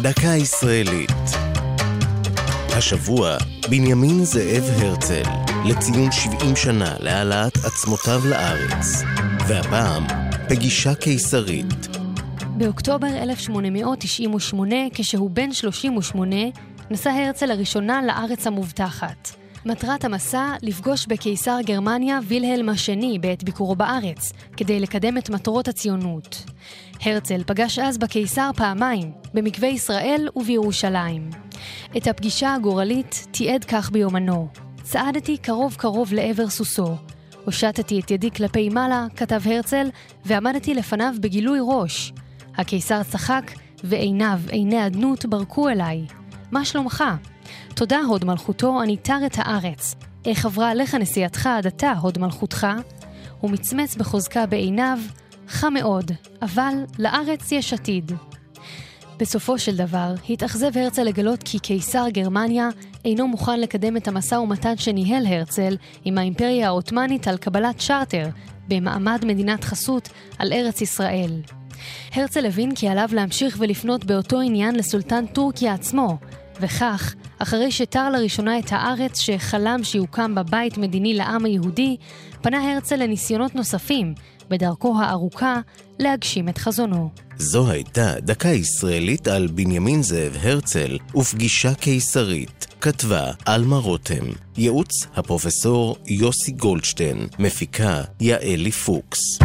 דקה ישראלית. השבוע, בנימין זאב הרצל, לציון 70 שנה להעלאת עצמותיו לארץ. והפעם, פגישה קיסרית. באוקטובר 1898, כשהוא בן 38, נסע הרצל לראשונה לארץ המובטחת. מטרת המסע, לפגוש בקיסר גרמניה וילהלם השני בעת ביקורו בארץ, כדי לקדם את מטרות הציונות. הרצל פגש אז בקיסר פעמיים, במקווה ישראל ובירושלים. את הפגישה הגורלית תיעד כך ביומנו: צעדתי קרוב קרוב לעבר סוסו. הושטתי את ידי כלפי מעלה, כתב הרצל, ועמדתי לפניו בגילוי ראש. הקיסר צחק, ועיניו, עיני אדנות, ברקו אליי. מה שלומך? תודה, הוד מלכותו, אני תר את הארץ. איך עברה עליך נסיעתך עד עתה, הוד מלכותך? הוא מצמץ בחוזקה בעיניו, חם מאוד, אבל לארץ יש עתיד. בסופו של דבר, התאכזב הרצל לגלות כי קיסר גרמניה אינו מוכן לקדם את המשא ומתן שניהל הרצל עם האימפריה העות'מאנית על קבלת צ'רטר במעמד מדינת חסות על ארץ ישראל. הרצל הבין כי עליו להמשיך ולפנות באותו עניין לסולטן טורקיה עצמו, וכך, אחרי שתר לראשונה את הארץ שחלם שיוקם בה בית מדיני לעם היהודי, פנה הרצל לניסיונות נוספים, בדרכו הארוכה, להגשים את חזונו. זו הייתה דקה ישראלית על בנימין זאב הרצל ופגישה קיסרית. כתבה עלמה רותם, ייעוץ הפרופסור יוסי גולדשטיין, מפיקה יעלי פוקס.